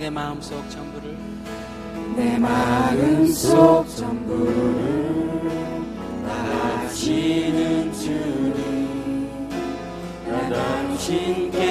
내 마음속 전부를. 내 마음속 전부를 다하시는 주님. 나 당신께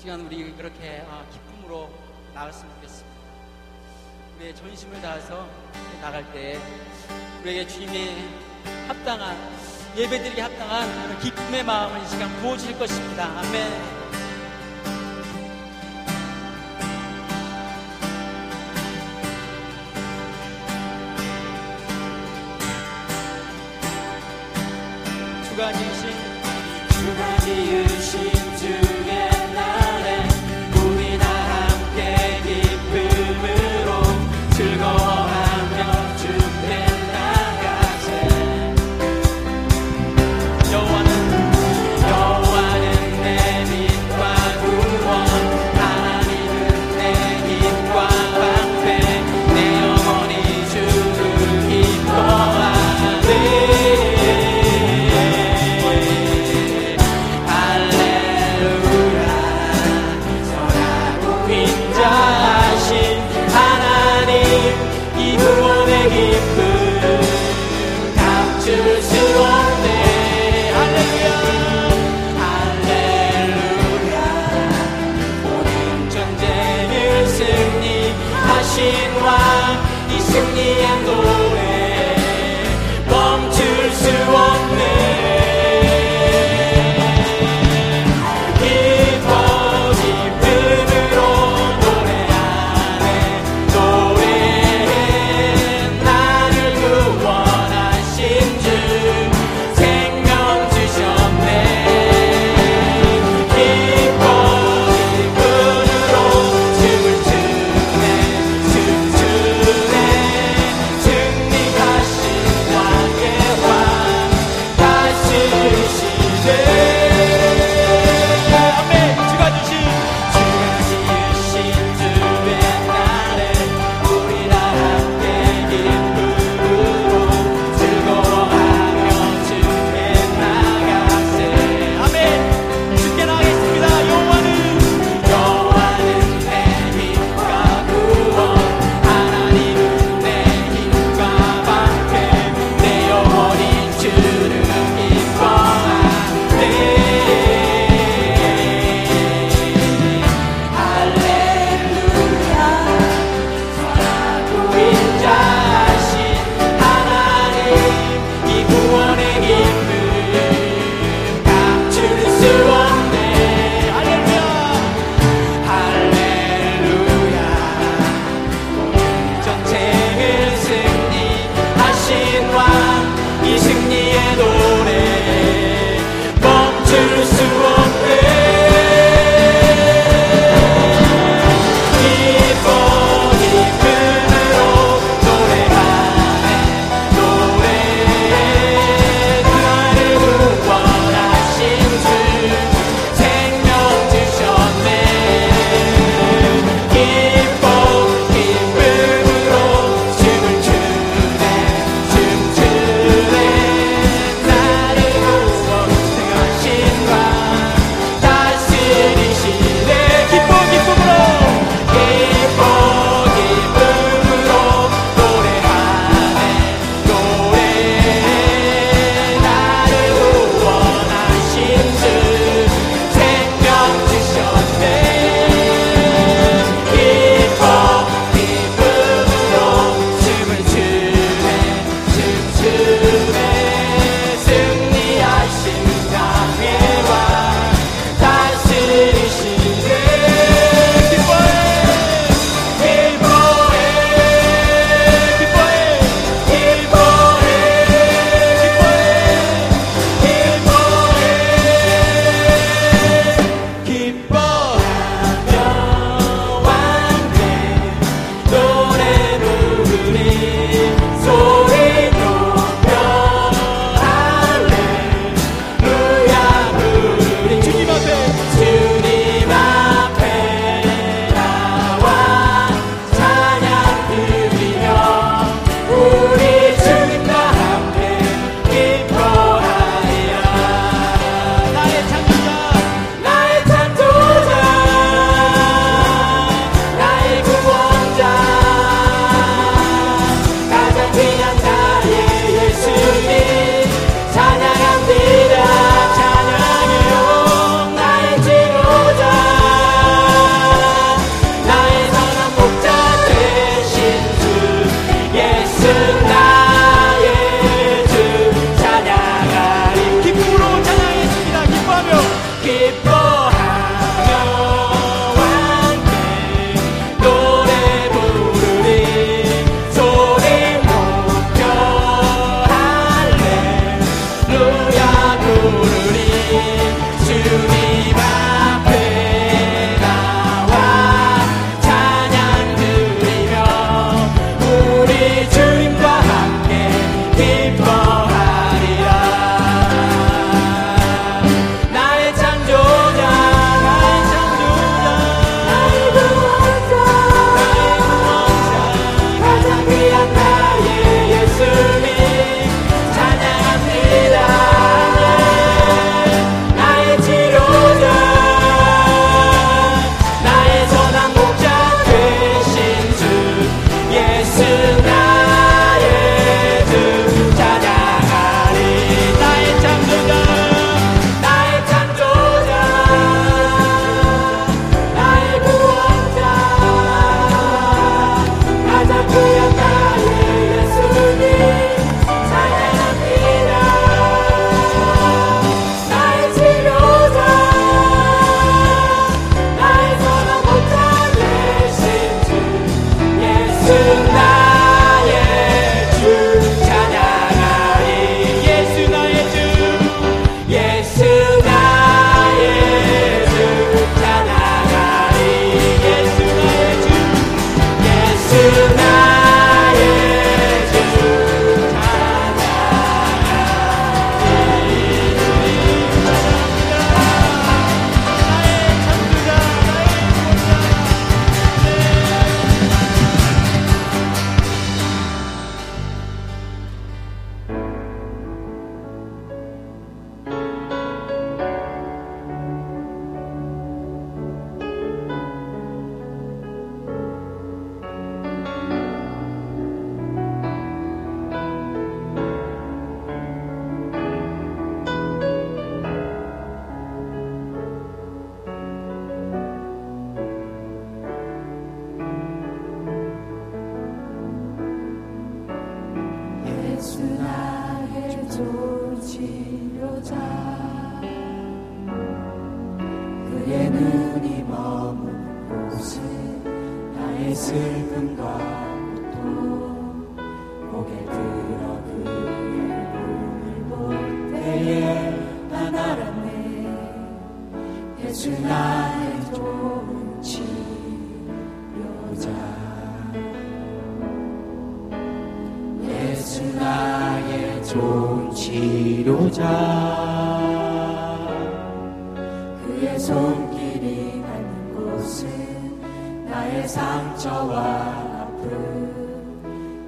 시간 우리 그렇게 아, 기쁨으로 나갔으면 좋겠습니다. 우리의 전심을 다해서 나갈 때 우리에게 주님이 합당한 예배드리기 합당한 기쁨의 마음을 이 시간 부어주실 것입니다. 아멘. 주님이 닮는 곳은 나의 상처와 아픔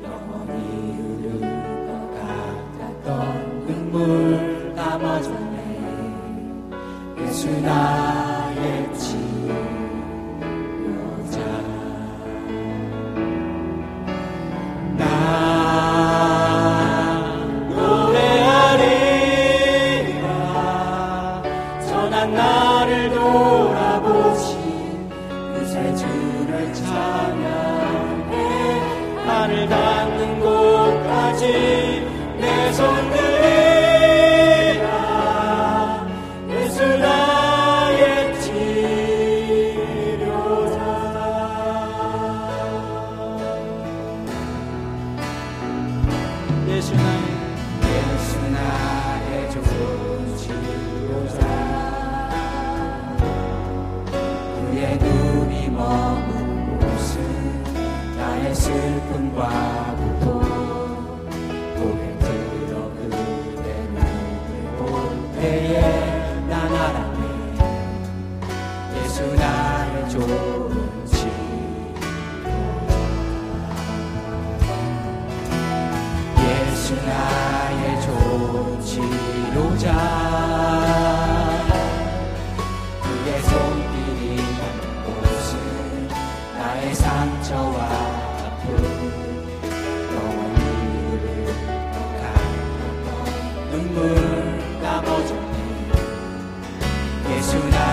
영원히 흐를 것 같았던 눈물 담아줬네. 예수 나 예수 나의 좋은 치료자. 그의 눈이 머문 곳은 나의 슬픔과 눈물 담아줘 예수 나